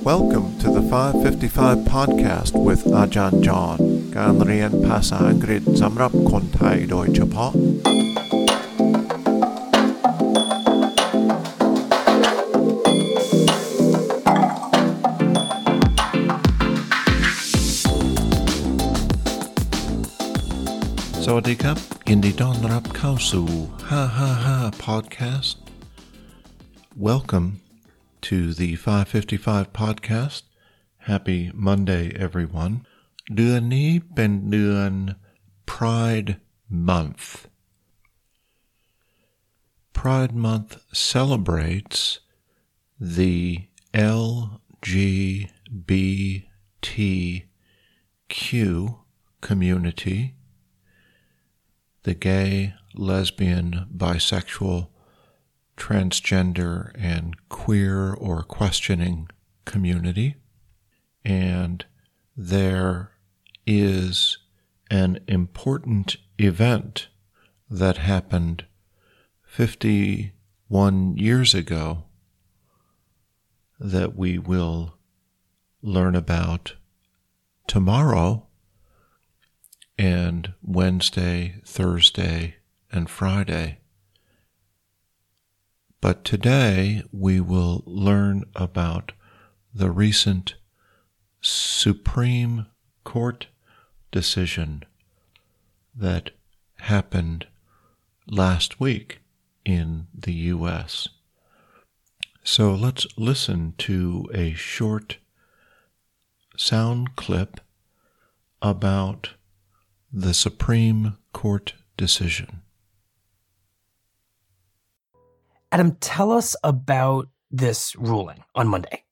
Welcome to the 555 podcast with Ajahn John การเรียนภาษาอังกฤษสำหรับคนไทยโดยเฉพาะ สวัสดีครับ ยินดีต้อนรับเข้าสู่ 555 podcast Welcome to the 555 podcast Happy Monday everyone เดือนนี้เป็นเดือน Pride Month Pride Month celebrates the LGBTQ community the gay, lesbian, bisexual, transgender, and queer or questioning community. And there is an important event that happened 51 years ago that we will learn about tomorrow and Wednesday, Thursday, and Friday. But today we will learn about the recent Supreme Court decision that happened last week in the U.S. So let's listen to a short sound clip about the Supreme Court decision. Adam, tell us about this ruling on Monday.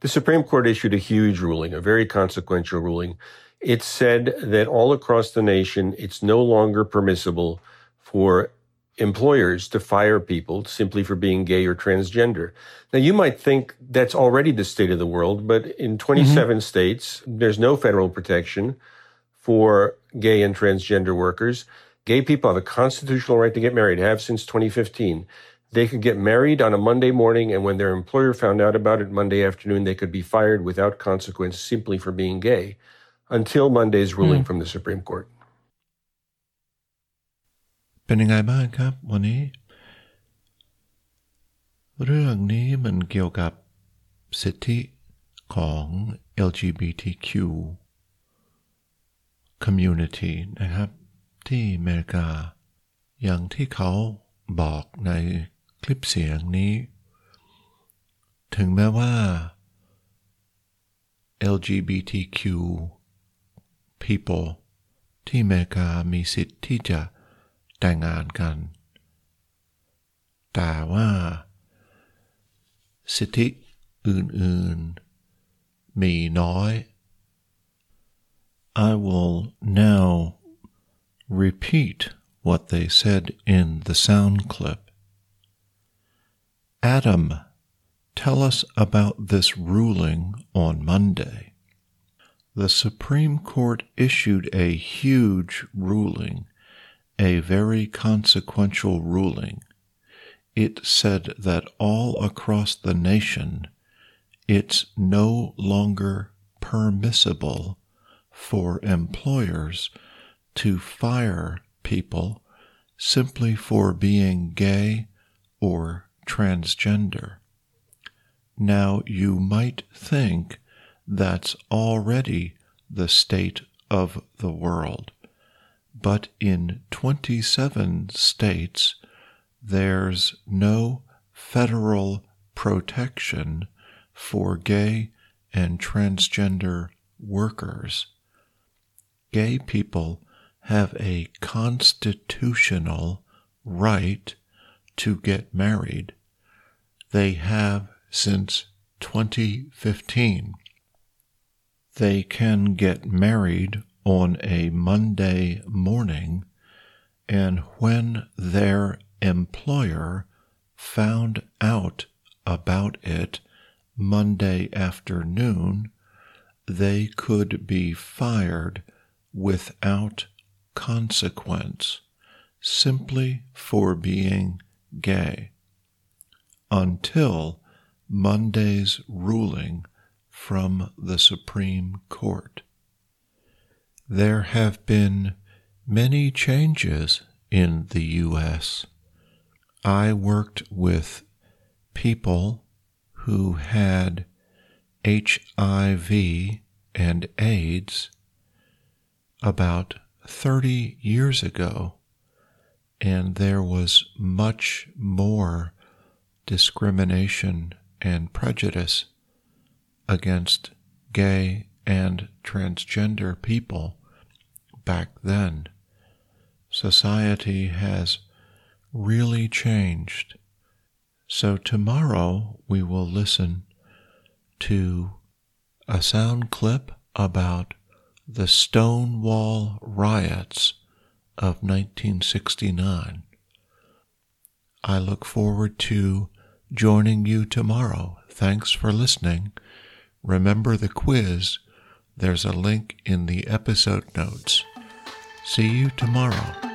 The Supreme Court issued a huge ruling, a very consequential ruling. It said that all across the nation, it's no longer permissible for employers to fire people simply for being gay or transgender. Now, you might think that's already the state of the world, but in 27 mm-hmm. states, there's no federal protection for gay and transgender workers. Gay people have a constitutional right to get married, have since 2015. They could get married on a Monday morning, and when their employer found out about it Monday afternoon, they could be fired without consequence simply for being gay until Monday's ruling from the Supreme Court. เป็นยังไงบ้างครับ วันนี้ เรื่องนี้มันเกี่ยวกับสิทธิของ LGBTQ community นะครับ ที่อเมริกา อย่างที่เขาบอกใน คลิปเสียงนี้ ถึงแม้ว่า LGBTQ people ที่อเมริกามีสิทธิ์ที่จะแต่งงานกัน แต่ว่า สิทธิอื่นๆ มีน้อย I will now repeat what they said in the sound clip. Adam, tell us about this ruling on Monday. The Supreme Court issued a huge ruling, a very consequential ruling. It said that all across the nation, it's no longer permissible for employers to fire people simply for being gay or transgender. Now, you might think that's already the state of the world, but in 27 states, there's no federal protection for gay and transgender workers gay people have a constitutional right to get married. They have since 2015. They can get married on a Monday morning, and when their employer found out about it Monday afternoon, they could be fired without consequence simply for being gay until Monday's ruling from the Supreme Court. There have been many changes in the U.S. I worked with people who had HIV and AIDS about 30 years ago, and there was much more discrimination and prejudice against gay and transgender people back then. Society has really changed. So tomorrow we will listen to a sound clip about the Stonewall riots of 1969. I look forward to joining you tomorrow. Thanks for listening. Remember the quiz. There's a link in the episode notes. See you tomorrow.